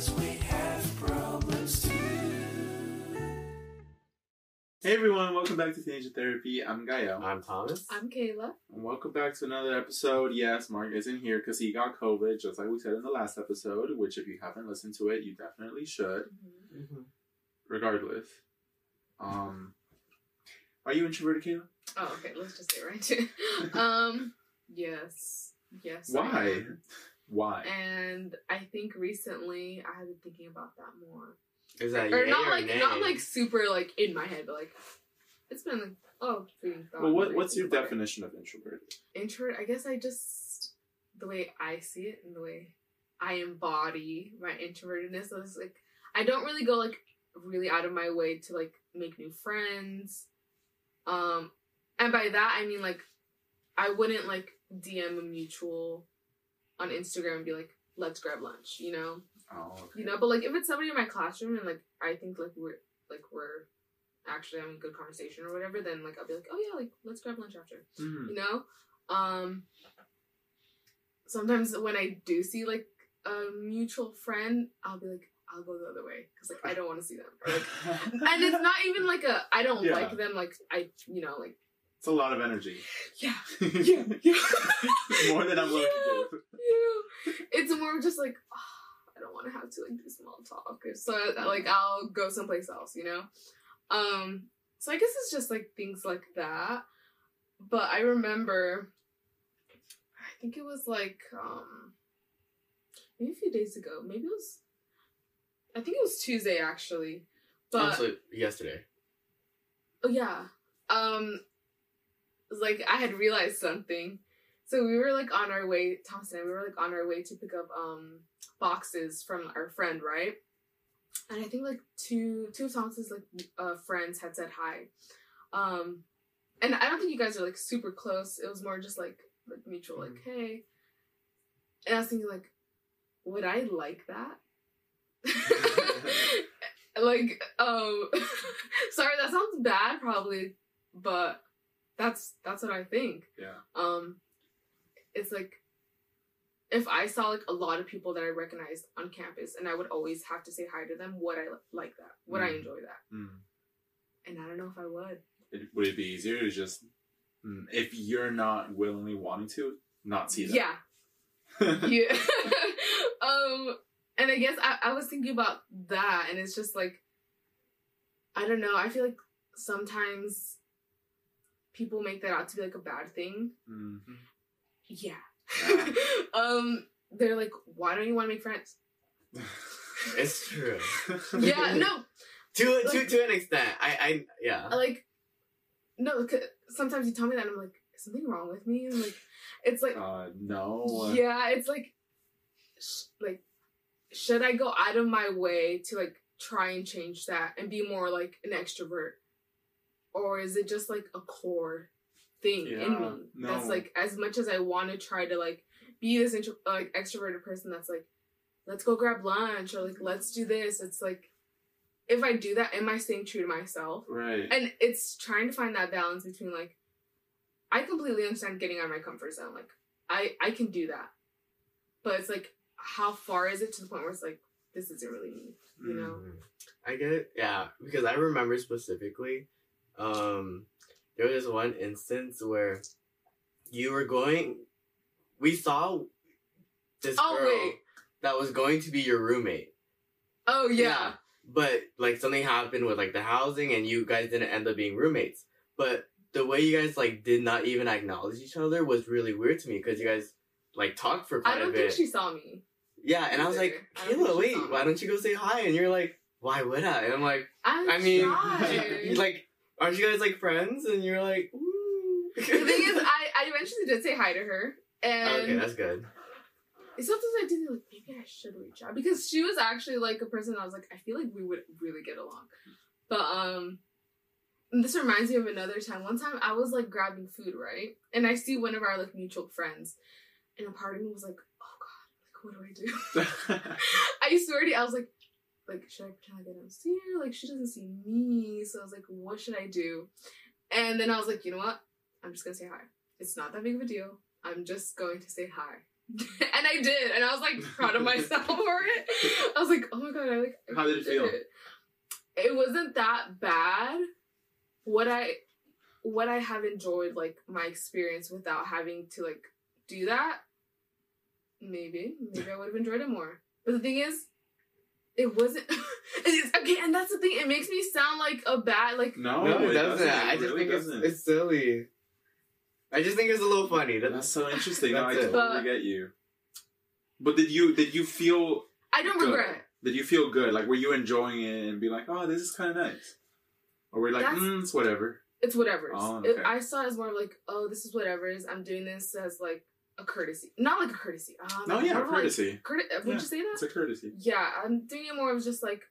Cause we have problems too. Hey everyone, welcome back to Teenager Therapy. I'm Gael. I'm Thomas. I'm Kayla. And welcome back to another episode. Yes, Mark isn't here because he got COVID, just like we said in the last episode, which if you haven't listened to it, you definitely should, Mm-hmm. regardless. Um, are you introverted, Kayla? Oh, okay. Let's just get right to it. Um, yes, yes. I Why? Am. Why? And I think recently I have been thinking about that more, Is that or not or like nay? not like super like in my head, but like it's been like oh. food well, what, what's your think about it. definition of introvert? Introvert. I guess I just the way I see it and the way I embody my introvertedness. So it's like I don't really go like really out of my way to like make new friends. Um, and by that I mean like I wouldn't like DM a mutual on Instagram and be like, let's grab lunch, you know? Oh, okay. You know, but like if it's somebody in my classroom and like I think like we're like we're actually having a good conversation or whatever, then like I'll be like, Oh yeah, like let's grab lunch after Mhm. you know um sometimes when i do see like a mutual friend i'll be like i'll go the other way because like i don't want to see them or, like and it's not even like a i don't Yeah. like them like i you know like it's a lot of energy. yeah yeah yeah More than I'm willing to do. it's more just like ah, i don't want to have to like do small talk so like i'll go someplace else you know um so i guess it's just like things like that but i remember i think it was like um maybe a few days ago maybe it was i think it was tuesday actually but Also, yesterday. Oh yeah. Um it was like I had realized something. So we were like on our way, Thomas and I, we were like on our way to pick up um boxes from our friend, right? And I think like two two of Thomas's like uh friends had said hi. Um and I don't think you guys are like super close. It was more just like like mutual, like, hey. And I was thinking like, would I like that? like um sorry that sounds bad probably but that's that's what i think Yeah. um it's like if i saw like a lot of people that i recognized on campus and i would always have to say hi to them would i like that would i Mm. enjoy that Mm. and i don't know if i would It, would it be easier to just, mm, if you're not willingly wanting to, not see them? yeah yeah um and i guess I, I was thinking about that and it's just like i don't know i feel like sometimes people make that out to be like a bad thing Mm. Yeah um they're like why don't you want to make friends It's true. yeah no to to Like- to an extent. I I yeah. like no sometimes you tell me that and i'm like is something wrong with me and like it's like uh, no. yeah it's like sh- like should i go out of my way to like try and change that and be more like an extrovert or is it just like a core thing in Yeah, me that's like as much as i want to try to like be this intro- like extroverted person that's like let's go grab lunch or like let's do this it's like if i do that am i staying true to myself Right. and it's trying to find that balance between like i completely understand getting out of my comfort zone like i i can do that but it's like how far is it to the point where it's like this isn't really me you know Mhm. I get it. Yeah, because I remember specifically, um, there was one instance where you were going. We saw this Oh, girl wait. that was going to be your roommate. oh yeah, But like something happened with like the housing, and you guys didn't end up being roommates. But the way you guys like did not even acknowledge each other was really weird to me because you guys like talked for quite i a don't bit. think she saw me yeah, and I was like, either. I don't think Kayla, wait, why don't you go say hi? And you're like, why would I? And I'm like. i'm I mean, like, aren't you guys like friends? And you're like, ooh. the thing is i i eventually did say hi to her and okay, that's good. sometimes i did like maybe i should reach out because she was actually like a person i was like i feel like we would really get along but um this reminds me of another time one time i was like grabbing food right and i see one of our like mutual friends and a part of me was like oh god like what do i do i swear to you i was like like should i pretend like i don't see her like she doesn't see me so i was like what should i do and then i was like you know what i'm just gonna say hi it's not that big of a deal i'm just going to say hi and I did, and I was like proud of myself for it. I was like, oh my god, I like. I How did it feel? It. It wasn't that bad. What I, what I have enjoyed, like my experience without having to like do that. Maybe, maybe I would have enjoyed it more. But the thing is, it wasn't. it's, okay, and that's the thing. It makes me sound like a bad like. No, no, it, it doesn't. It I just really think doesn't. it's, it's silly. I just think it's a little funny. That's That's, so interesting. no, I totally But- get you. But did you did you feel I don't Good. regret. it. did you feel good? Like were you enjoying it and be like, oh, this is kind of nice, or were you like, mm, it's whatever. It's whatever. Oh, It- I saw it as more of like, oh, this is whatever. I'm doing this as like a courtesy, not like a courtesy. Um, No, yeah, of, like, courtesy. Courte- would Yeah, you say that? It's a courtesy. yeah, I'm doing it more of just like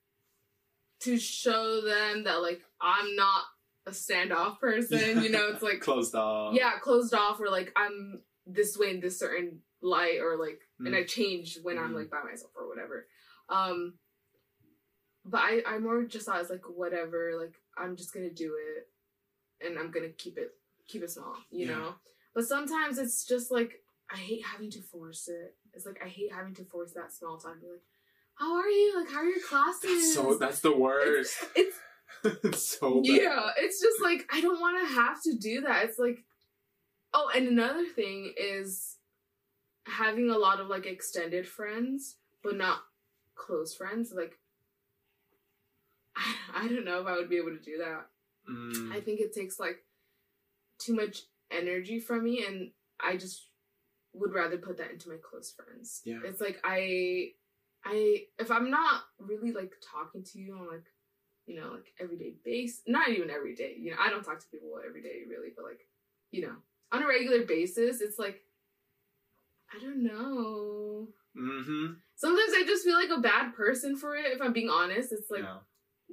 to show them that like I'm not a standoff person. You know, it's like Closed off. yeah, closed off or like I'm this way in this certain light or like and Mm. I change when I'm Mhm. like by myself or whatever. Um but I I more just saw it as like whatever, like I'm just gonna do it and I'm gonna keep it keep it small, you Yeah. know? But sometimes it's just like I hate having to force it. It's like I hate having to force that small talk. Be like, how are you? Like, how are your classes? That's so that's the worst. it's it's so bad. yeah, it's just like I don't want to have to do that. It's like, oh, and another thing is having a lot of like extended friends, but not close friends. Like, I, I don't know if I would be able to do that. Mm, I think it takes like too much energy from me, and I just would rather put that into my close friends. Yeah. It's like I, I if I'm not really like talking to you on like, you know, like everyday base, not even every day. You know, I don't talk to people every day really, but like, you know, on a regular basis, it's like, I don't know. mm-hmm. Sometimes I just feel like a bad person for it. If I'm being honest, it's like yeah.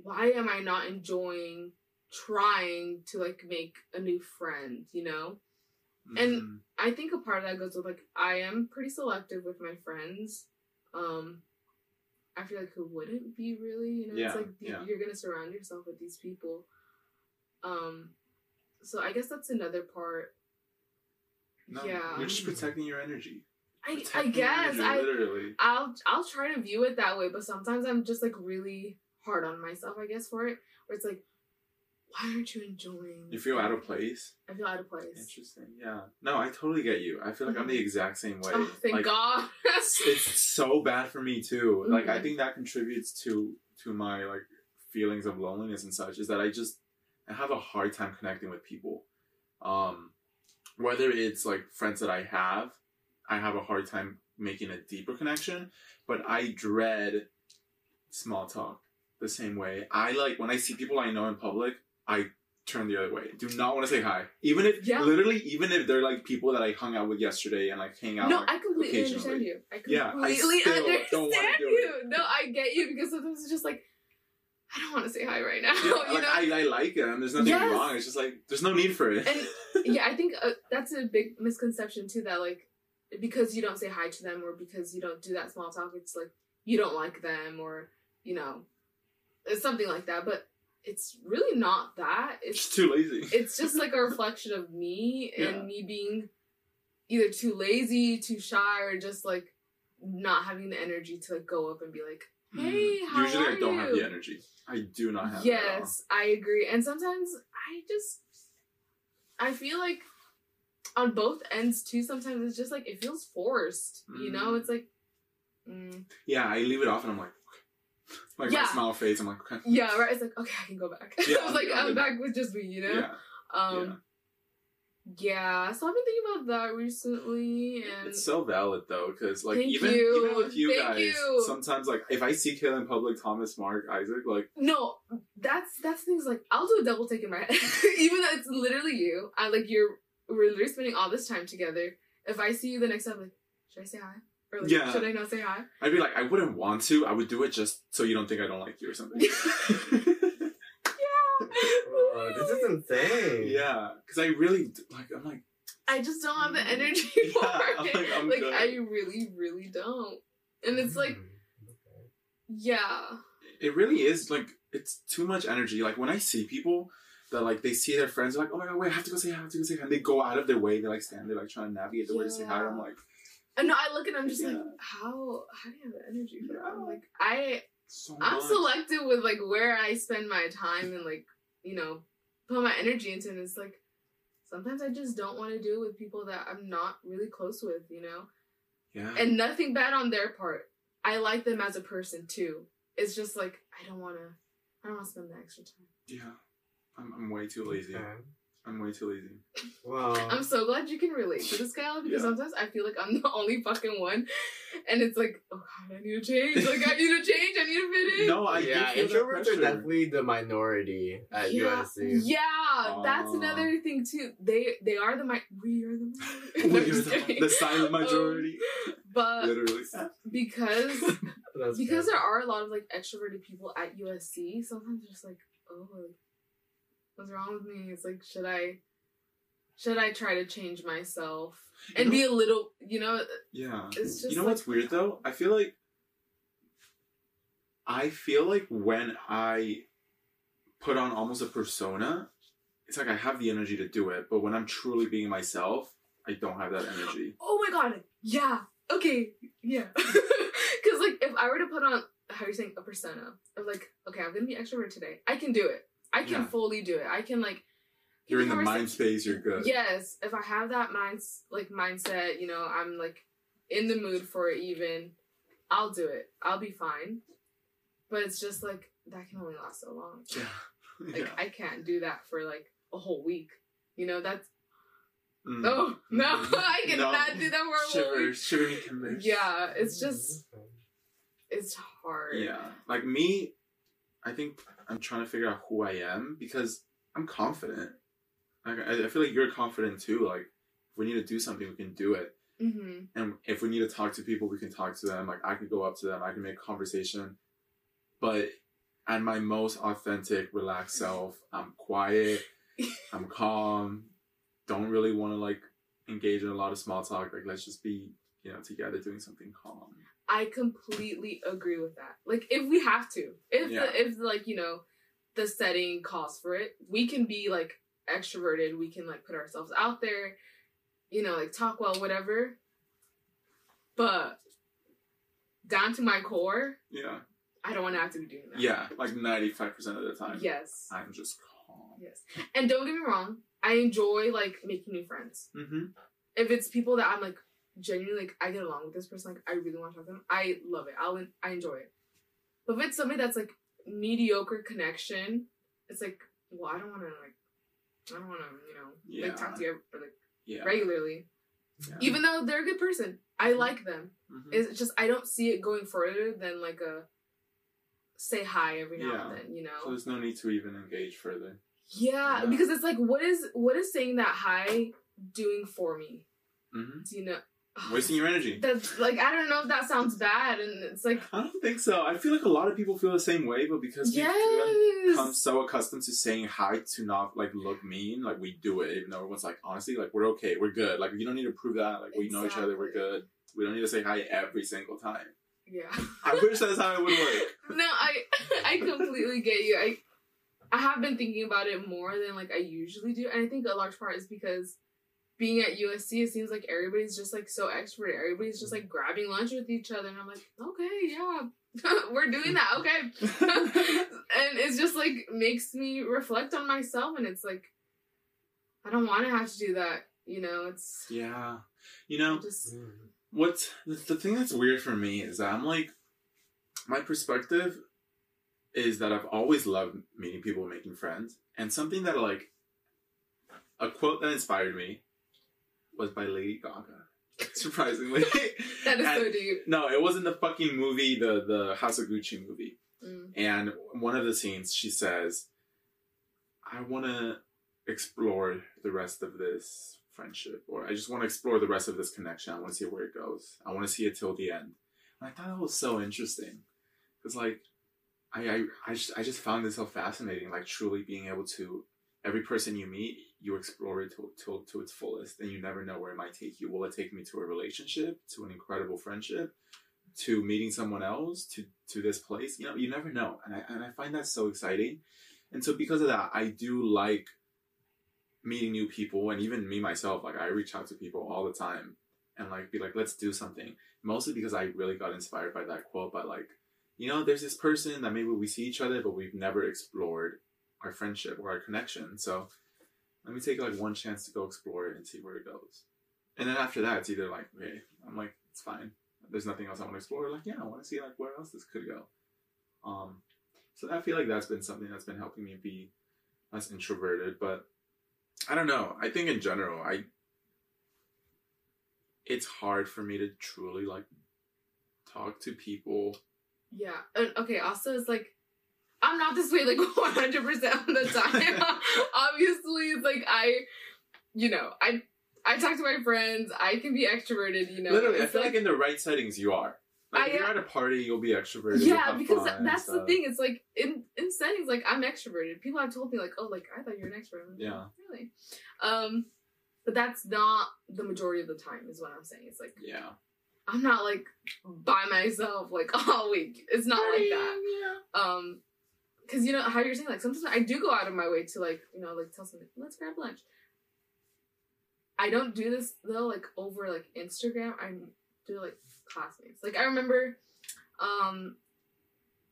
why am I not enjoying trying to like make a new friend, you know? And- Mhm. I think a part of that goes with like I am pretty selective with my friends. Um I feel like who wouldn't be really, you know, Yeah, it's like yeah. you're gonna surround yourself with these people. Um so I guess that's another part. no, yeah. you're just protecting your energy. I I guess energy, I literally. I'll I'll try to view it that way, but sometimes I'm just like really hard on myself, I guess, for it. Where it's like, why aren't you enjoying? You feel out of place. I feel out of place. Interesting. Yeah. No, I totally get you. I feel like I'm the exact same way. Oh, thank like, God. it's, so bad for me too. Like I Mhm. think that contributes to to my like feelings of loneliness and such is that I just I have a hard time connecting with people. Um whether it's like friends that I have, I have a hard time making a deeper connection, but I dread small talk the same way. I like when I see people I know in public, I turn the other way. Do not want to say hi. Even if Yeah. literally even if they're like people that I hung out with yesterday and like hang out no, like, I completely understand you. I Yeah, I completely still don't understand you. No, I get you because sometimes it's just like, I don't want to say hi right now. Yeah, like? I, I like them. There's nothing Yes. wrong. It's just like there's no need for it. And- yeah, I think uh, that's a big misconception too. That like because you don't say hi to them or because you don't do that small talk, it's like you don't like them or you know, it's something like that. But it's really not that. It's too lazy. it's just like a reflection of me Yeah. and me being either too lazy, too shy, or just like not having the energy to like go up and be like, "Hey, how Mm. Usually are I don't you?" have the energy. I do not have. it at all. yes, I agree. And sometimes I just I feel like on both ends too. Sometimes it's just like it feels forced. You know, Mm. it's like. Mm. Yeah, I leave it off and I'm like. Like Yeah. my smile fades. I'm like, okay. Yeah, right. It's like okay, I can go back. Yeah, I was like, I'm I'm back with just me, you know. Yeah, Um, yeah. So I've been thinking about that recently, and it's so valid though, because like even you. even with you Thank guys, you. sometimes like if I see Kayla in public, Thomas, Mark, Isaac, like no, that's that's things like I'll do a double take in my head, even though it's literally you. I like you're we're literally spending all this time together. If I see you the next time, like, should I say hi? Or like, Yeah. should I not say hi? I'd be like, I wouldn't want to. I would do it just so you don't think I don't like you or something. Oh, this is insane. yeah, because I really like. I'm like, I just don't have the energy Yeah, for I'm it. like, I'm like. I really, really don't. And it's like, Mm, okay. yeah. it really is like it's too much energy. Like when I see people that like they see their friends, they're like, oh my god, wait, I have to go say hi, I have to go say hi, and they go out of their way, they like stand there like trying to navigate the way to say hi. I'm like, And no, I look at him just like, how how do you have the energy for that? I'm like, I So I'm selective with like where I spend my time and like you know put my energy into. And it's like sometimes I just don't want to do it with people that I'm not really close with, you know. Yeah. And nothing bad on their part. I like them as a person too. It's just like I don't want to. I don't want to spend the extra time. yeah. I'm, I'm way too lazy. Okay. I'm way too lazy. Well, I'm so glad you can relate to this, Gael, because Yeah. sometimes I feel like I'm the only fucking one, and it's like, oh god, I need to change. Like I need to change. I need to fit in. No, I yeah, do introverts are definitely the minority at yeah, USC. yeah, that's another thing too. They they are the mi- we are the minority. We No, are just the, the silent majority. Um, but Literally. because because fair. there are a lot of like extroverted people at USC, sometimes it's just like, oh, like, what's wrong with me? It's like, should I, should I try to change myself and You be a little, you know, Yeah. it's just you know like, what's weird though? I feel like I feel like when I put on almost a persona, it's like I have the energy to do it, but when I'm truly being myself, I don't have that energy. Oh my god, yeah, okay, yeah. Because like, if I were to put on, how are you saying, a persona of like, okay, I'm gonna be extrovert today. I can do it. I can Yeah. fully do it. I can like. You're in the mind space, you're good. Yes, if I have that mind like mindset, you know, I'm like in the mood for it even, I'll do it. I'll be fine. But it's just like that can only last so long. Yeah. Like yeah. I can't do that for like a whole week. You know, that's Mm. oh no, Mm. I cannot No. do that for a whole week. Shivering. Yeah, it's just it's hard. Yeah. Like me, I think I'm trying to figure out who I am because I'm confident. Like I, I feel like you're confident too. Like if we need to do something, we can do it. Mm-hmm. And if we need to talk to people, we can talk to them. Like I can go up to them, I can make conversation. But at my most authentic, relaxed self, I'm quiet, I'm calm, don't really want to like engage in a lot of small talk. Like let's just be, you know, together doing something calm. I completely agree with that. Like if we have to, if Yeah. the, if like you know, the setting calls for it, we can be like extroverted. We can like put ourselves out there, you know, like talk well, whatever. But down to my core, Yeah. I don't want to have to be doing that. Yeah. Like 95% of the time. Yes. I'm just calm. Yes. And don't get me wrong, I enjoy like making new friends. Mm-hmm. If it's people that I'm like genuinely like I get along with this person, like I really want to talk to them, I love it. I'll I enjoy it. But if it's somebody that's like mediocre connection, it's like, well, I don't want to like, I don't want to, you know, Yeah. like talk to you like Yeah. regularly, Yeah. even though they're a good person. I like them. Mhm. It's just I don't see it going further than like a say hi every now and then, you know. So there's no need to even engage further. Yeah, Yeah. because it's like, what is what is saying that hi doing for me? Mm-hmm. Do you know? Wasting your energy. That's like I don't know if that sounds bad, and it's like I don't think so. I feel like a lot of people feel the same way, but because we've become so accustomed to saying hi to not like look mean, like we do it, even though everyone's like, honestly, like we're okay, we're good. Like you don't need to prove that. Like we know each other, we're good. We don't need to say hi every single time. yeah. I wish that's how it would work. no, I I completely get you. I I have been thinking about it more than like I usually do, and I think a large part is because being at USC, it seems like everybody's just like so extroverted. Everybody's just like grabbing lunch with each other, and I'm like, okay, yeah, we're doing that, okay. and it's just like makes me reflect on myself, and it's like I don't want to have to do that. You know, it's yeah. You know, just what's the, the thing that's weird for me is that I'm like, my perspective is that I've always loved meeting people, and making friends, and something that like a quote that inspired me was by Lady Gaga. Surprisingly, that is so deep. no, it wasn't the fucking movie, the the Gucci movie. Mm. And one of the scenes, she says, "I want to explore the rest of this friendship, or I just want to explore the rest of this connection. I want to see where it goes. I want to see it till the end." And I thought that was so interesting, because like, I I I just, I just found this so fascinating. Like truly being able to every person you meet, you explore it to, to, to its fullest, and you never know where it might take you. Will it take me to a relationship, to an incredible friendship, to meeting someone else, to to this place? You know, you never know, and I and I find that so exciting. And so because of that, I do like meeting new people, and even me myself, like I reach out to people all the time, and like be like, let's do something. Mostly because I really got inspired by that quote. But like, you know, there's this person that maybe we see each other, but we've never explored our friendship or our connection. So let me take like one chance to go explore it and see where it goes. And then after that, it's either like, okay, I'm like, it's fine. There's nothing else I want to explore. Like, yeah, I want to see like where else this could go. Um, so I feel like that's been something that's been helping me be less introverted. But I don't know. I think in general, I it's hard for me to truly like talk to people. Yeah. And okay, also it's like I'm not this way like 100 percent of the time. Obviously, it's like I, you know, I I talk to my friends. I can be extroverted. You know, Literally, I feel like, in the right settings you are. Like I, if you're at a party, you'll be extroverted. yeah, because that's the thing. It's like in in settings like I'm extroverted. People have told me like, oh, like I thought you were an extrovert. Like, Yeah. "Oh, really. Um, but that's not the majority of the time. Is what I'm saying. It's like Yeah. I'm not like by myself like all week. It's not like that. Um, because you know how you're saying like sometimes I do go out of my way to like you know like tell somebody let's grab lunch. I don't do this though like over like Instagram. I do like classmates. Like I remember, um,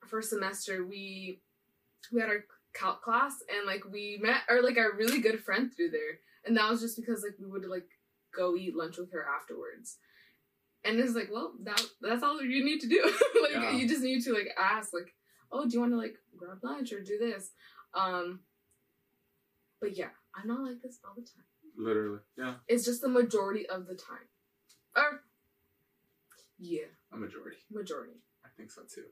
first semester we we had our calc class and like we met or like our really good friend through there, and that was just because like we would like go eat lunch with her afterwards. And it's like, well, that that's all you need to do. like Yeah. you just need to like ask, like, oh, do you want to like grab lunch or do this? Um, but yeah, I'm not like this all the time. Literally. Yeah. It's just the majority of the time. Or yeah, A majority. majority. I think so too.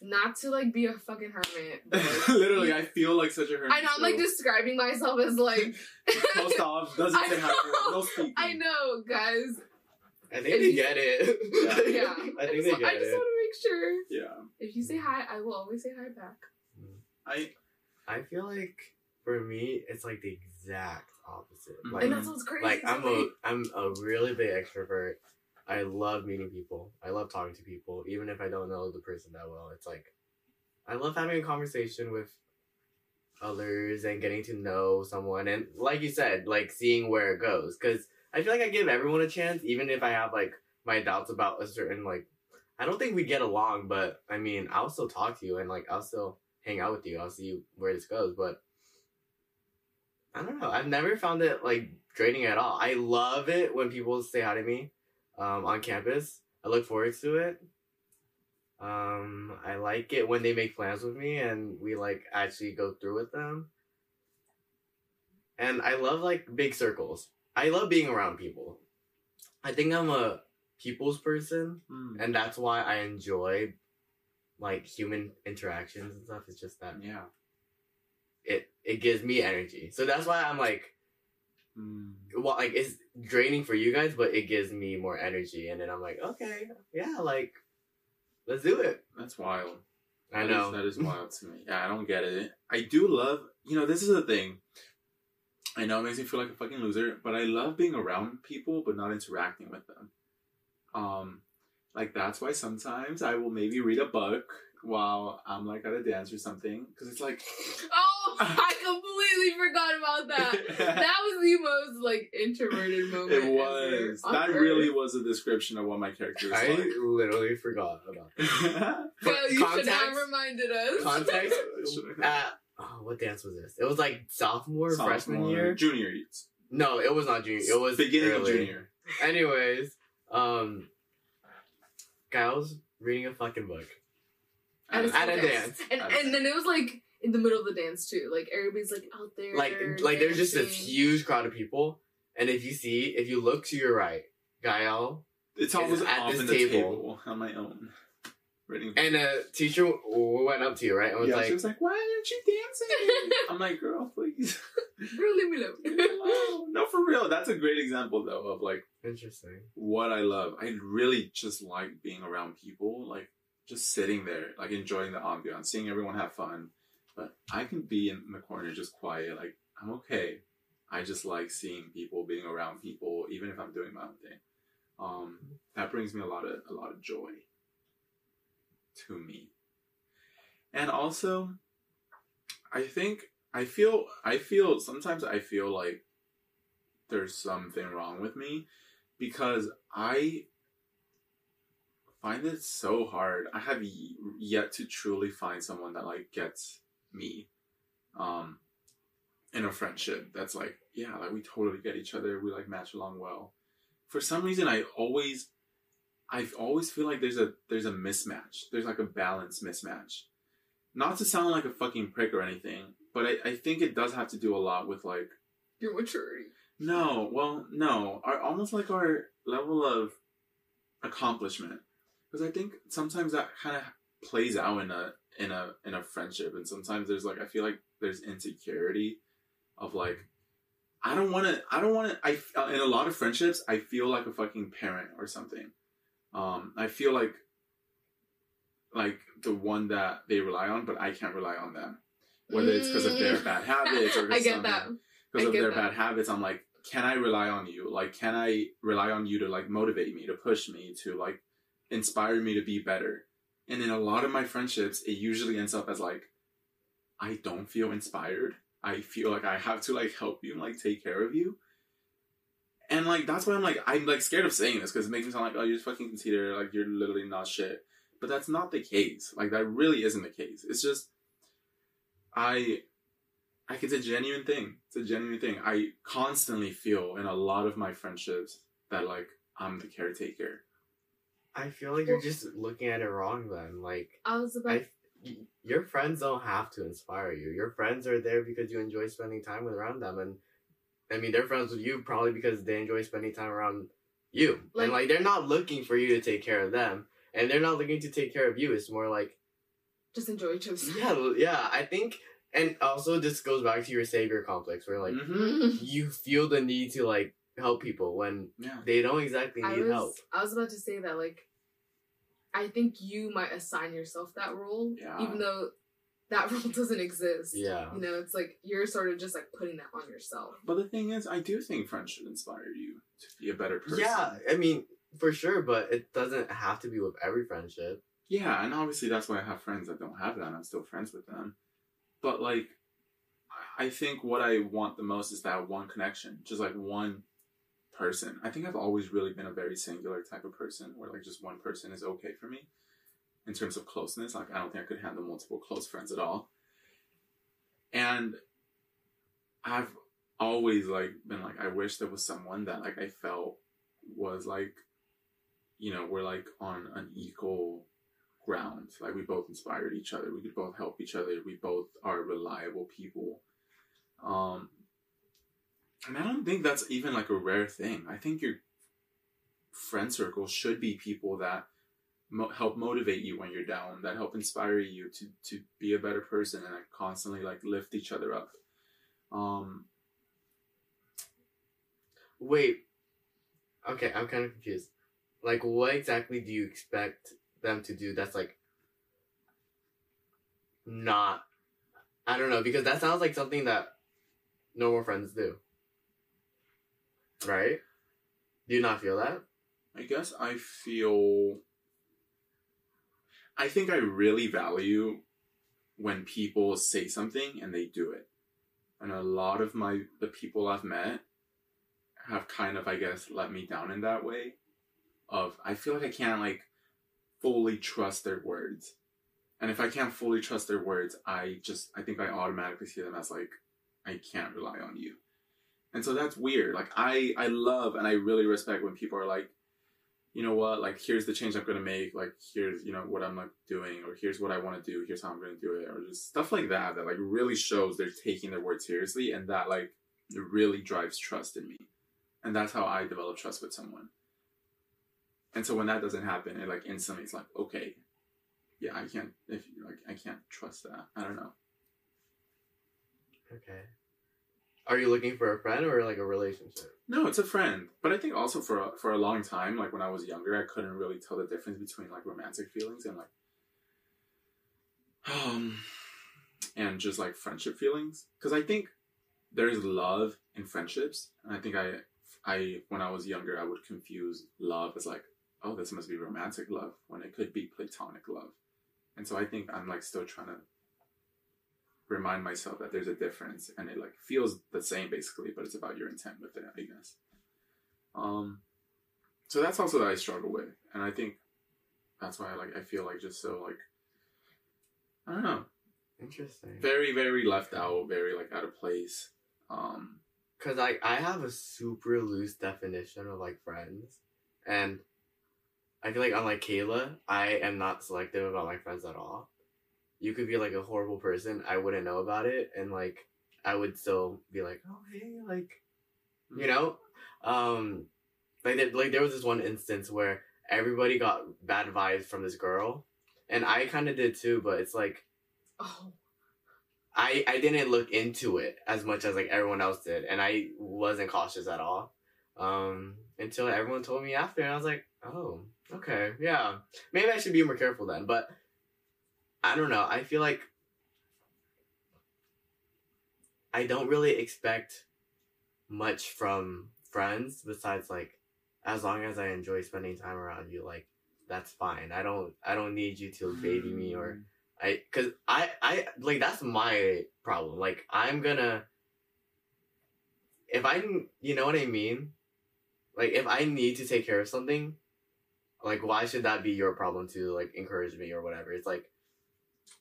Not to like be a fucking hermit. but, like, Literally, I feel like such a hermit. I know I'm like describing myself as like Post off doesn't I say hi. know. No speaking. I know, guys. I think they get it. Yeah. I think just, they get I just it. want to make sure. Yeah. If you say mm. hi, I will always say hi back. I I feel like for me, it's like the exact opposite. Like, and that's what's crazy. like I'm me. a I'm a really big extrovert. I love meeting people. I love talking to people, even if I don't know the person that well. It's like I love having a conversation with others and getting to know someone, and like you said, like seeing where it goes. Because I feel like I give everyone a chance, even if I have like my doubts about a certain like. I don't think we get along, but I mean, I'll still talk to you and like I'll still hang out with you. I'll see where this goes, but I don't know. I've never found it like draining at all. I love it when people say hi to me um, on campus. I look forward to it. Um, I like it when they make plans with me and we like actually go through with them. And I love like big circles. I love being around people. I think I'm a people's person mm, and that's why I enjoy like human interactions and stuff. It's just that yeah. it it gives me energy. So that's why I'm like Mm. well like it's draining for you guys, but it gives me more energy and then I'm like, okay, yeah, like let's do it. That's wild. I That is- know. that is wild to me. Yeah, I don't get it. I do love, you know, this is the thing. I know it makes me feel like a fucking loser, but I love being around people, but not interacting with them. Um, like that's why sometimes I will maybe read a book while I'm like at a dance or something, because it's like, Oh, I completely forgot about that. That was the most like introverted moment. it was on that Earth. really was a description of what my character is I like. literally forgot about that. Well, you should have reminded us. Context Should've- at oh, what dance was this? It was like sophomore, freshman year. junior years, No, it was not junior. It was beginning early. of junior. Anyways, um, guy was reading a fucking book. At a, At a dance. And, At a and then it was like in the middle of the dance too. Like everybody's like out there. like like there's just a huge crowd of people and if you see if you look to your right Gael It's always at this the table. table. on my own. And a teacher went up to you right and was yeah, like she was like, "Why aren't you dancing?" I'm like, "Girl, please." Girl, leave me alone. no, for real. That's a great example though of like interesting what I love. I really just like being around people, like just sitting there, like enjoying the ambiance, seeing everyone have fun. But I can be in the corner just quiet, like I'm okay. I just like seeing people, being around people, even if I'm doing my own thing. Um, that brings me a lot of a lot of joy to me. And also, I think I feel I feel sometimes I feel like there's something wrong with me because I find it so hard. I have yet to truly find someone that like gets me, um, in a friendship. That's like, yeah, like we totally get each other. We like match along well. For some reason, I always, I always feel like there's a there's a mismatch. There's like a balance mismatch. Not to sound like a fucking prick or anything, but I, I think it does have to do a lot with like Your maturity. no, well, no, our almost like our level of accomplishment, because I think sometimes that kind of plays out in a in a in a friendship, and sometimes there's like I feel like there's insecurity of like I don't want to I don't want to I in a lot of friendships I feel like a fucking parent or something. Um, I feel like like the one that they rely on, but I can't rely on them. Whether it's because of their Mm. bad habits or I get something that. because of their that. bad habits i'm like can i rely on you like can i rely on you to like motivate me to push me to like inspire me to be better and in a lot of my friendships it usually ends up as like i don't feel inspired i feel like i have to like help you and like take care of you and like that's why i'm like i'm like scared of saying this because it makes me sound like oh you're just fucking conceited like you're literally not shit but that's not the case like that really isn't the case it's just i like it's a genuine thing. It's a genuine thing. I constantly feel in a lot of my friendships that like I'm the caretaker. I feel like you're just looking at it wrong then. Like, I was about I, y- your friends don't have to inspire you. Your friends are there because you enjoy spending time with around them, and I mean, they're friends with you probably because they enjoy spending time around you. Like- and like, they're not looking for you to take care of them, and they're not looking to take care of you. It's more like, just enjoy each other's yeah, yeah. I think, and also this goes back to your savior complex, where like hmm you feel the need to like help people when Yeah. they don't exactly I need was help. I was about to say that like I think you might assign yourself that role, Yeah. even though that role doesn't exist. Yeah. You know, it's like you're sort of just like putting that on yourself. But the thing is, I do think friends should inspire you to be a better person. Yeah, I mean, for sure, but it doesn't have to be with every friendship. Yeah, and obviously that's why I have friends that don't have that. and I'm still friends with them. But like, I- I think what I want the most is that one connection, just like one person. I think I've always really been a very singular type of person, where like just one person is okay for me in terms of closeness. Like I don't think I could handle multiple close friends at all. And I've always like been like, I wish there was someone that like I felt was like, you know, we're like on an equal ground. Like we both inspired each other. We could both help each other. We both are reliable people. Um, and I don't think that's even like a rare thing. I think your friend circle should be people that mo- help motivate you when you're down, that help inspire you to to be a better person, and like constantly like lift each other up. Um, Wait. Okay, I'm kind of confused. Like, what exactly do you expect them to do that's like not. I don't know, because that sounds like something that normal friends do. Right? Do you not feel that? I guess I feel. I think I really value when people say something and they do it. And a lot of my the people I've met have kind of I guess let me down in that way. Of I feel like I can't like fully trust their words. And if I can't fully trust their words, I just I think I automatically see them as like I can't rely on you. And so that's weird. Like I I love and I really respect when people are like you know what, like here's the change I'm gonna make, like here's, you know, what I'm like doing, or here's what I wanna do, here's how I'm gonna do it, or just stuff like that that like really shows they're taking their word seriously and that like it really drives trust in me. And that's how I develop trust with someone. And so when that doesn't happen, it like instantly it's like, okay, yeah, I can't if like I can't trust that. I don't know. Okay. Are you looking for a friend or like a relationship? No, it's a friend. But I think also for a, for a long time, like when I was younger, I couldn't really tell the difference between like romantic feelings and like um and just like friendship feelings because I think there's love in friendships, and I think I I when I was younger, I would confuse love as like oh this must be romantic love when it could be platonic love, and so I think I'm like still trying to remind myself that there's a difference and it like feels the same basically but it's about your intent with it i guess um so that's also that I struggle with, and I think that's why I like I feel like just so like I don't know, Interesting. very very left out, very like out of place. Um, Cause I I have a super loose definition of like friends, and I feel like unlike Kayla, I am not selective about my friends at all. You could be like a horrible person, I wouldn't know about it, and like I would still be like, oh hey, like, you know, um, like there, like there was this one instance where everybody got bad vibes from this girl, and I kind of did too, but it's like Oh, I I didn't look into it as much as like everyone else did, and I wasn't cautious at all. Um, until everyone told me after, and I was like, oh, okay, yeah, maybe I should be more careful then. But I don't know. I feel like I don't really expect much from friends besides like as long as I enjoy spending time around you, like that's fine. I don't I don't need you to baby me or mm. I, cause I, I like that's my problem. Like I'm gonna, if I, you know what I mean. Like if I need to take care of something, like why should that be your problem to like encourage me or whatever? It's like,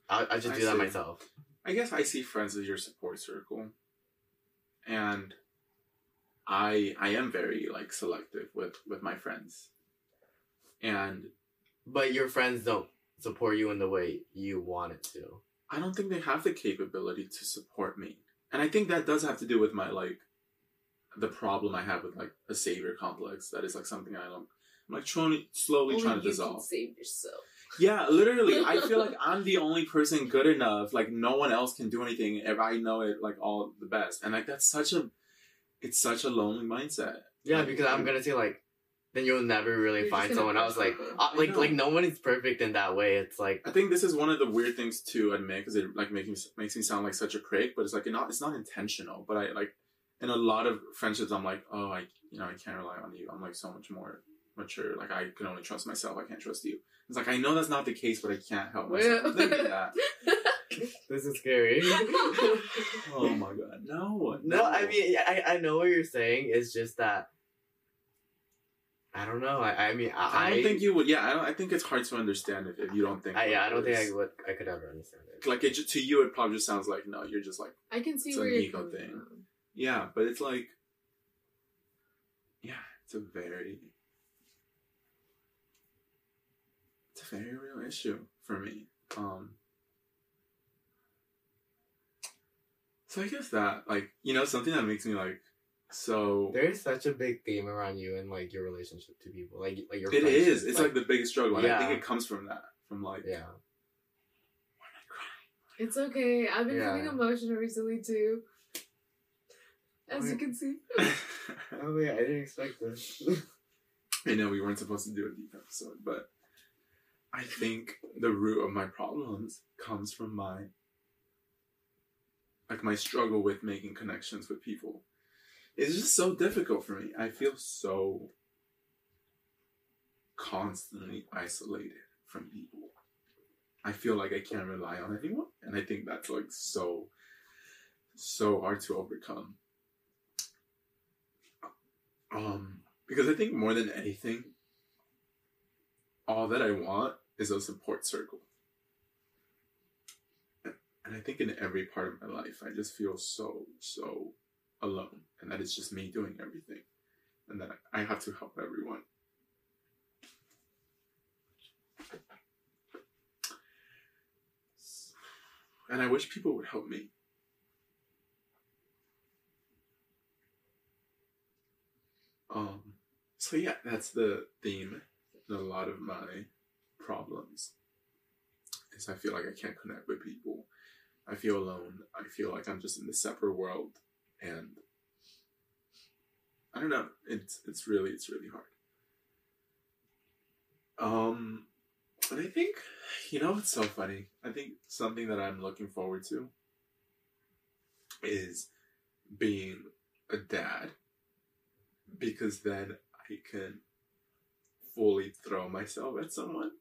I, I just I do that see. myself. I guess I see friends as your support circle, and I I am very like selective with with my friends, and But your friends don't support you in the way you want it to. I don't think they have the capability to support me. And I think that does have to do with my like the problem I have with like a savior complex. That is like something I don't I'm like trying slowly only trying to you dissolve. can save yourself. Yeah, literally. I feel like I'm the only person good enough. Like no one else can do anything if I know it like all the best. And like that's such a it's such a lonely mindset. Yeah, Like, because I'm gonna say like, then you'll never really You're find gonna someone else like, uh, like like no one is perfect in that way. It's like I think this is one of the weird things to admit because it like makes me makes me sound like such a critic, but it's like not it's not intentional. But I like in a lot of friendships, I'm like, oh, I you know I can't rely on you. I'm like so much more mature. Like I can only trust myself. I can't trust you. It's like I know that's not the case, but I can't help myself Well- thinking that. this is scary. Oh my god, no, No, I mean, I, I know what you're saying. It's just that I don't know. I, I mean, I, I don't think you would. Yeah, I don't. I think it's hard to understand if, if you don't think. I, yeah, I don't think I would. I could ever understand it. Like it ju- to you, it probably just sounds like no. You're just like I can see It's where an you're ego coming thing. from. yeah, but it's like yeah, it's a very it's a very real issue for me. Um So I guess that like you know something that makes me like so There's such a big theme around you and like your relationship to people, like like your. it friendships, is. It's like, the biggest struggle. And I think it comes from that. From like yeah. It's okay. I've been Yeah. feeling emotional recently too. As you can see. Oh wait, I didn't expect this. I know we weren't supposed to do a deep episode, but I think the root of my problems comes from my like my struggle with making connections with people. It's just so difficult for me. I feel so constantly isolated from people. I feel like I can't rely on anyone, and I think that's like so so hard to overcome. Um, because I think more than anything, all that I want is a support circle. And I think in every part of my life, I just feel so, so alone. And that it's just me doing everything. And that I have to help everyone. And I wish people would help me. Um, so yeah, that's the theme a lot of my problems. Is I feel like I can't connect with people. I feel alone. I feel like I'm just in this separate world, and I don't know. It's it's really it's really hard. Um, and I think you know it's so funny. I think something that I'm looking forward to is being a dad because then I can fully throw myself at someone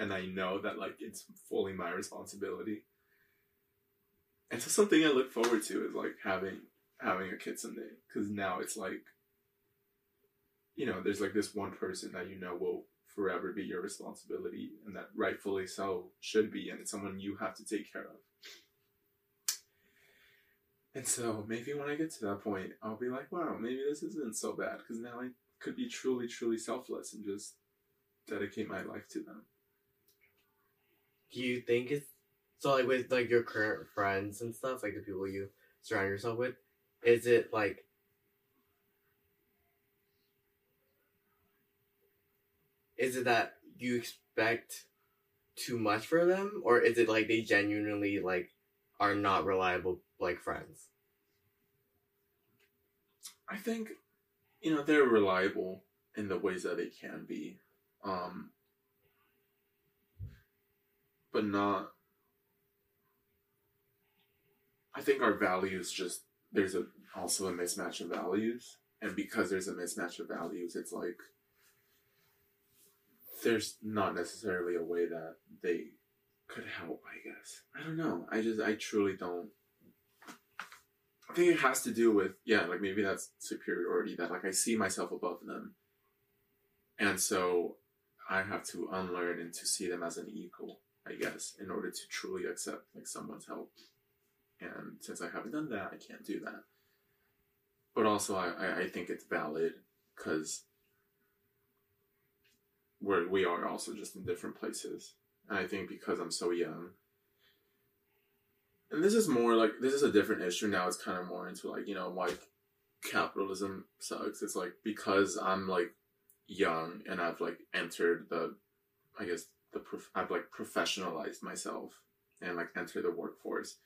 and I know that like it's fully my responsibility. And so something I look forward to is like having having a kid someday because now it's like you know, there's like this one person that you know will forever be your responsibility and that rightfully so should be, and it's someone you have to take care of. And so maybe when I get to that point, I'll be like, wow, maybe this isn't so bad because now I could be truly, truly selfless and just dedicate my life to them. Do you think it's so like with like your current friends and stuff, like the people you surround yourself with, is it like is it that you expect too much for them or is it like they genuinely like are not reliable like friends? I think, you know, they're reliable in the ways that they can be. Um, but not. I think our values just, there's a also a mismatch of values. And because there's a mismatch of values, it's like, there's not necessarily a way that they could help, I guess. I don't know. I just, I truly don't. I think it has to do with yeah, like maybe that's superiority that like I see myself above them, and so I have to unlearn and to see them as an equal, I guess, in order to truly accept like someone's help. And since I haven't done that, I can't do that. But also, I I, think it's valid because we're we are also just in different places, and I think because I'm so young, and this is more like this is a different issue now. It's kind of more into like you know why capitalism sucks. It's like because I'm like young and I've like entered the, I guess the prof- I've like professionalized myself and like entered the workforce,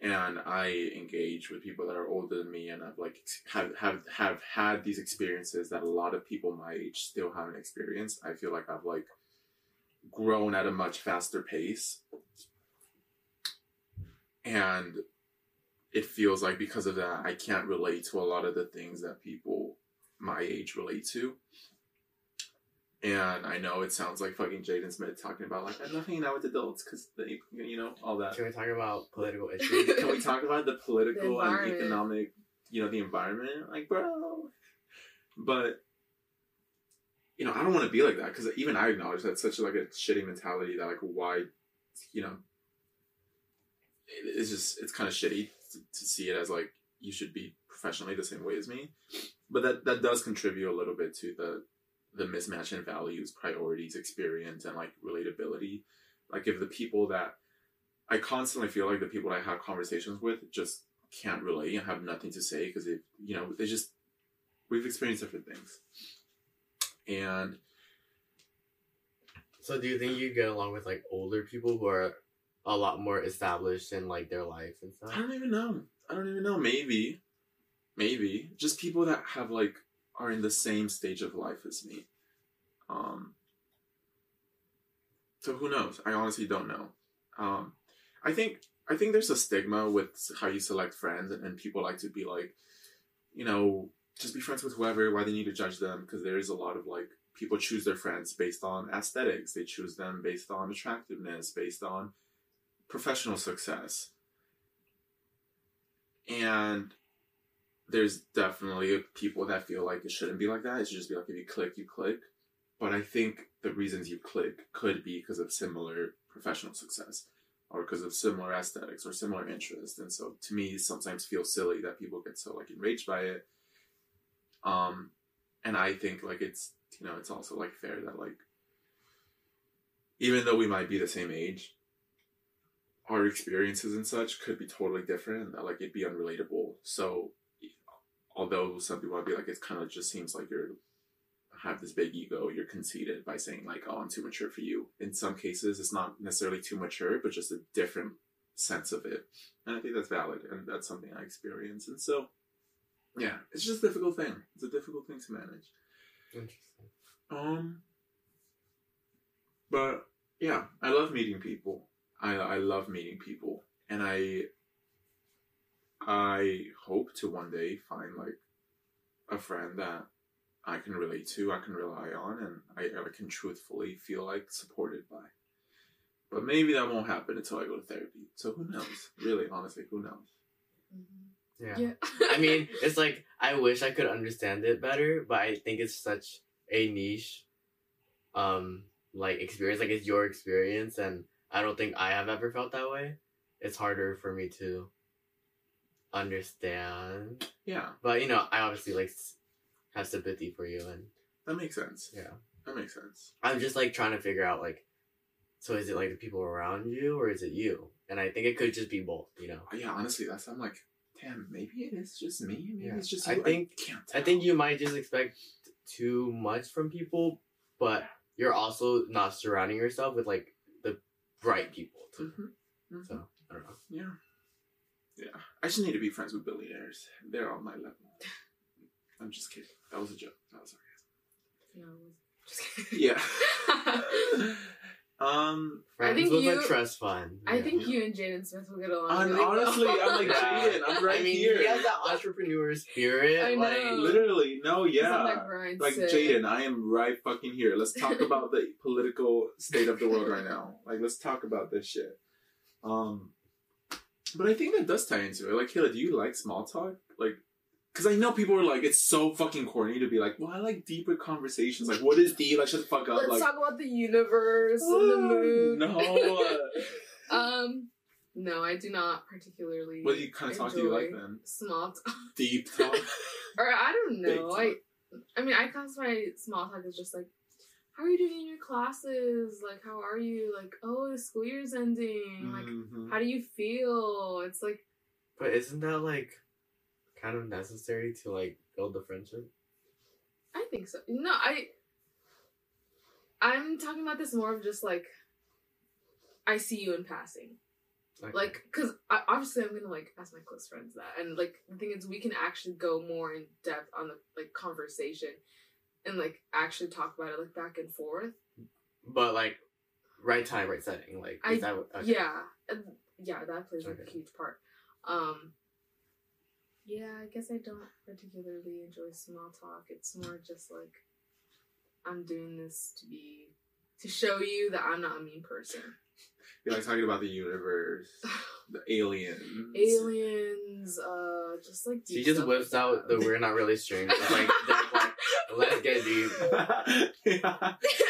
and I engage with people that are older than me and I've like have have have had these experiences that a lot of people my age still haven't experienced. I feel like I've like grown at a much faster pace and it feels like because of that i can't relate to a lot of the things that people my age relate to. And i know it sounds like fucking jaden smith talking about like i'm not hanging out with adults because they you know all that. Can we talk about political issues? can we talk about the political The and economic you know the environment? Like bro. But you know i don't want to be like that because even i acknowledge that's such like a shitty mentality that like why you know it- it's just it's kind of shitty to, to see it as like you should be professionally the same way as me. But that that does contribute a little bit to the the mismatch in values priorities experience and like relatability. Like if the people that i constantly feel like the people i have conversations with just can't relate and have nothing to say because they you know they just we've experienced different things. And So do you think you get along with like older people who are a lot more established in like their life and stuff? I don't even know. I don't even know. Maybe, maybe just people that have like are in the same stage of life as me. Um. So who knows? I honestly don't know. Um, I think I think there's a stigma with how you select friends, and, and people like to be like, you know, just be friends with whoever. Why they need to judge them? Because there is a lot of like people choose their friends based on aesthetics. They choose them based on attractiveness, based on professional success. And there's definitely people that feel like it shouldn't be like that. It should just be like if you click, you click. But I think the reasons you click could be because of similar professional success or because of similar aesthetics or similar interests. And so to me, sometimes feels silly that people get so like enraged by it. Um, and I think like it's, you know, it's also like fair that like, even though we might be the same age, our experiences and such could be totally different and like it'd be unrelatable. So although some people might be like it kind of just seems like you're have this big ego, you're conceited by saying like, oh I'm too mature for you. In some cases it's not necessarily too mature, but just a different sense of it. And I think that's valid and that's something I experience. And so yeah, it's just a difficult thing. It's a difficult thing to manage. Interesting. Um, but yeah, I love meeting people. I I love meeting people, and I I hope to one day find like a friend that I can relate to, I can rely on, and I, I can truthfully feel like supported by. But maybe that won't happen until I go to therapy. So who knows? Really, honestly, who knows? Yeah. Yeah. I mean, it's like I wish I could understand it better, but I think it's such a niche, um, like experience. Like it's your experience, and I don't think I have ever felt that way. It's harder for me to understand, Yeah, but you know, I obviously like have sympathy for you, and that makes sense. yeah, That makes sense. I'm just like trying to figure out like, so is it like the people around you or is it you? And I think it could just be both. You know. Uh, yeah, honestly, that's I'm like, damn, maybe it is just me. Maybe Yeah. it's just I you. think- can't. I think you might just expect too much from people, but you're also not surrounding yourself with like bright people. Too. Mhm. Mhm. So I don't know. Yeah. Yeah. I just need to be friends with billionaires. They're on my level. I'm just kidding. That was a joke. That was No, just kidding. Yeah. um Friends think with you- a trust fund. I Yeah. think you and Jaden Smith will get along. I'm really well. honestly, I'm like, Yeah. Jaden, I'm right I mean, here. he has that entrepreneur spirit. I like, know. Literally, no, yeah. that grind Like. Jaden, I am right fucking here. Let's talk about the political state of the world right now. Like, let's talk about this shit. Um, but I think that does tie into it. Like, Kayla, do you like small talk? Like, because I know people are like, it's so fucking corny to be like, well, I like deeper conversations. Like, what is deep? Like, shut the fuck up. Let's like, talk about the universe and the moon. no. Um, no, I do not particularly. what do you kind of talk do you like enjoy then? Small talk, Deep talk. or I don't know. I, I mean, I classify small talk as just like, how are you doing in your classes? Like, how are you? Like, oh, the school year's ending. Like, Mhm. how do you feel? It's like, But isn't that like kind of necessary to like build the friendship? I think so. No, I. I'm talking about this more of just like, I see you in passing. Like, like because obviously i'm gonna like ask my close friends that and like the thing is we can actually go more in depth on the like conversation and like actually talk about it like back and forth but like right time, right setting. Like I- that okay. yeah yeah that plays like a huge part um yeah i guess i don't particularly enjoy small talk it's more just like i'm doing this to be to show you that i'm not a mean person You're like talking about the universe, the aliens. aliens uh just like She just stuff whips like out that. the we're not really strangers. Like, like let's get deep. yeah.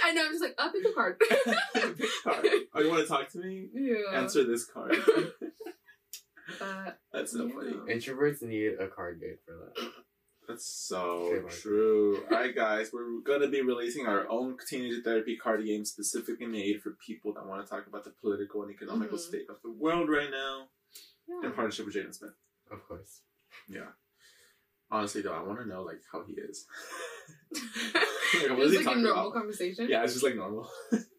I know. I'm just like, oh, pick a card. Pick card. Oh, you want to talk to me? yeah. Answer this card. That's so Yeah. funny. Introverts need a card game for that. That's so Trademark. true. Alright, guys, we're gonna be releasing our own teenager therapy card game specifically made for people that want to talk about the political and economical Mhm. state of the world right now in partnership with Jaden Smith. Of course. Yeah. Honestly, though, I want to know like how he is. Just Like, what is he like a talking normal about? conversation. Yeah, it's just like normal.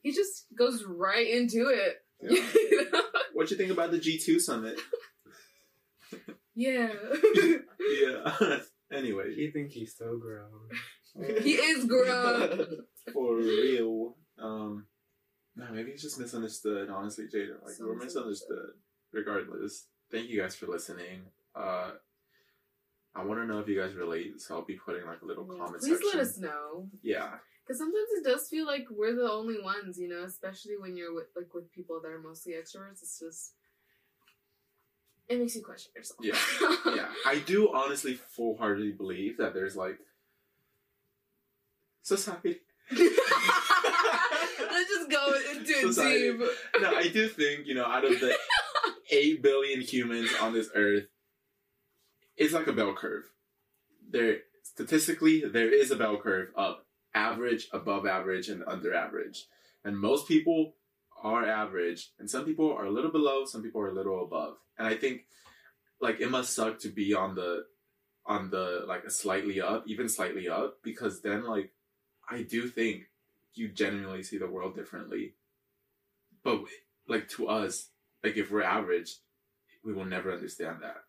He just goes right into it. Yeah. what you think about the G two summit? Yeah. Yeah. anyway, He thinks he's so grown. he is grown. for real. Um, no, maybe he's just misunderstood. Honestly, Jada, like So we're misunderstood. misunderstood. Regardless, thank you guys for listening. Uh, I want to know if you guys relate, so I'll be putting like a little Yeah. comment Please section. let us know. Yeah, Because sometimes it does feel like we're the only ones, you know, especially when you're with like with people that are mostly extroverts. It's just it makes you question yourself. Yeah. yeah. I do honestly full heartedly believe that there's like society. Let's just go into it Society. deep. no, I do think, you know, out of the 8 billion humans on this earth, it's like a bell curve. There, statistically, there is a bell curve of average, above average, and under average. And most people are average, and some people are a little below, some people are a little above. And I think, like, it must suck to be on the, on the, like, slightly up, even slightly up, because then, like, I do think you genuinely see the world differently. But like to us, like if we're average, we will never understand that.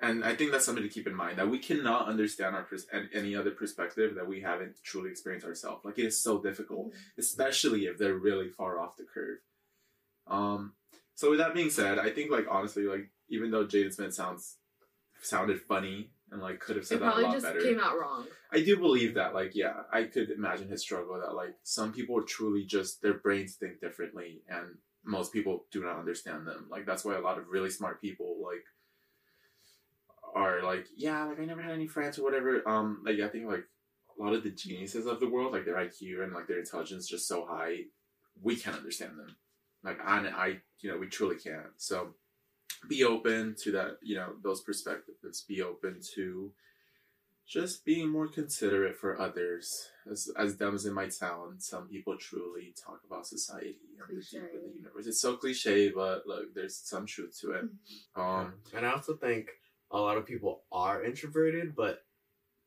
And I think that's something to keep in mind that we cannot understand our pers- any other perspective that we haven't truly experienced ourselves. Like it is so difficult, especially if they're really far off the curve. Um. So with that being said, I think like honestly, like even though Jaden Smith sounds sounded funny and like could have said It that a probably lot just better. came out wrong. I do believe that, like, yeah, I could imagine his struggle that, like, some people truly just, their brains think differently, and most people do not understand them. Like, that's why a lot of really smart people, like, are like, yeah, like I never had any friends or whatever. Um, like I think like a lot of the geniuses of the world, like their IQ and like their intelligence, just so high, we can't understand them. Like I, I, you know, we truly can't. So be open to that, you know, those perspectives. Be open to just being more considerate for others. As as dumb as it might sound, some people truly talk about society and the Cliche. the universe. It's so cliche, but look, there's some truth to it. Um, and I also think a lot of people are introverted, but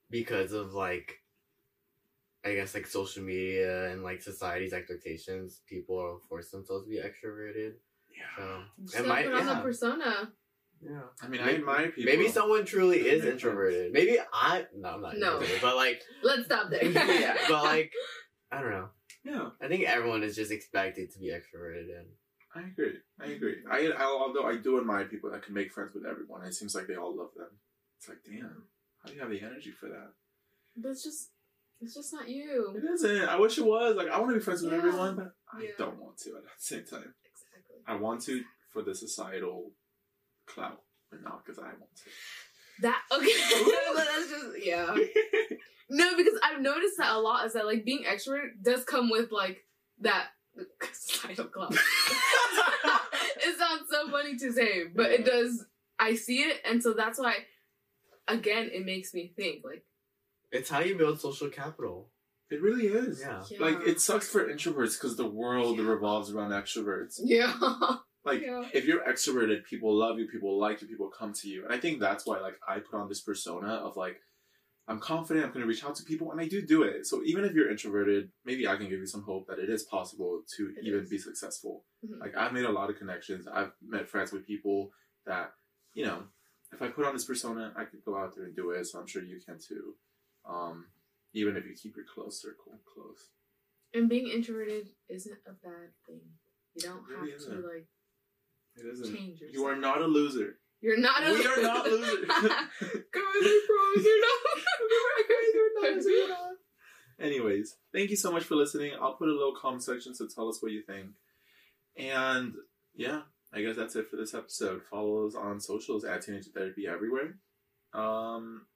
because of like, I guess like social media and like society's expectations, people force themselves to be extroverted. yeah. So Just it gotta put on the persona. yeah. I mean, I Maybe- admire people. Maybe someone truly is makes introverted. Maybe I no, I'm not No. introverted, but like Let's stop there. yeah, but like I don't know. Yeah, I think everyone is just expected to be extroverted and I agree. I agree. I, I although I do admire people that can make friends with everyone. It seems like they all love them. It's like, damn, how do you have the energy for that? but it's just, it's just not you. It isn't. I wish it was. Like, I want to be friends with Yeah. everyone, but I Yeah. don't want to at the same time. Exactly. I want to for the societal clout, but not because I want to. That okay. but that's just yeah. No, because I've noticed that a lot is that like being extrovert does come with like that societal club. It sounds so funny to say, but it does. I see it, and so that's why. Again, it makes me think like it's how you build social capital. it really is. Yeah. yeah. Like, it sucks for introverts because the world Yeah. revolves around extroverts. yeah. Like, Yeah. if you're extroverted, people love you, people like you, people come to you. And I think that's why, like, I put on this persona of, like, I'm confident, I'm going to reach out to people, and I do do it. So even if you're introverted, maybe I can give you some hope that it is possible to It even is. be successful. Mhm. Like, I've made a lot of connections. I've met friends with people that, you know, if I put on this persona, I could go out there and do it. So I'm sure you can too. Um, even if you keep your close circle close. And being introverted isn't a bad thing. You don't really have isn't. to like It isn't. change yourself. You are not a loser. You're not a We are not losers. Guys, I promise you're not. you're not. Anyways, thank you so much for listening. I'll put a little comment section, so tell us what you think. And yeah, I guess that's it for this episode. Follow us on socials at Teenager Therapy everywhere. Um,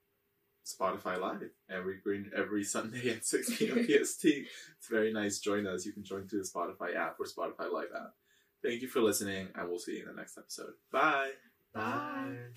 Spotify Live every green every Sunday at 6 p.m. PST. It's very nice. Join us. You can join through the Spotify app or Spotify Live app. Thank you for listening, and we'll see you in the next episode. Bye.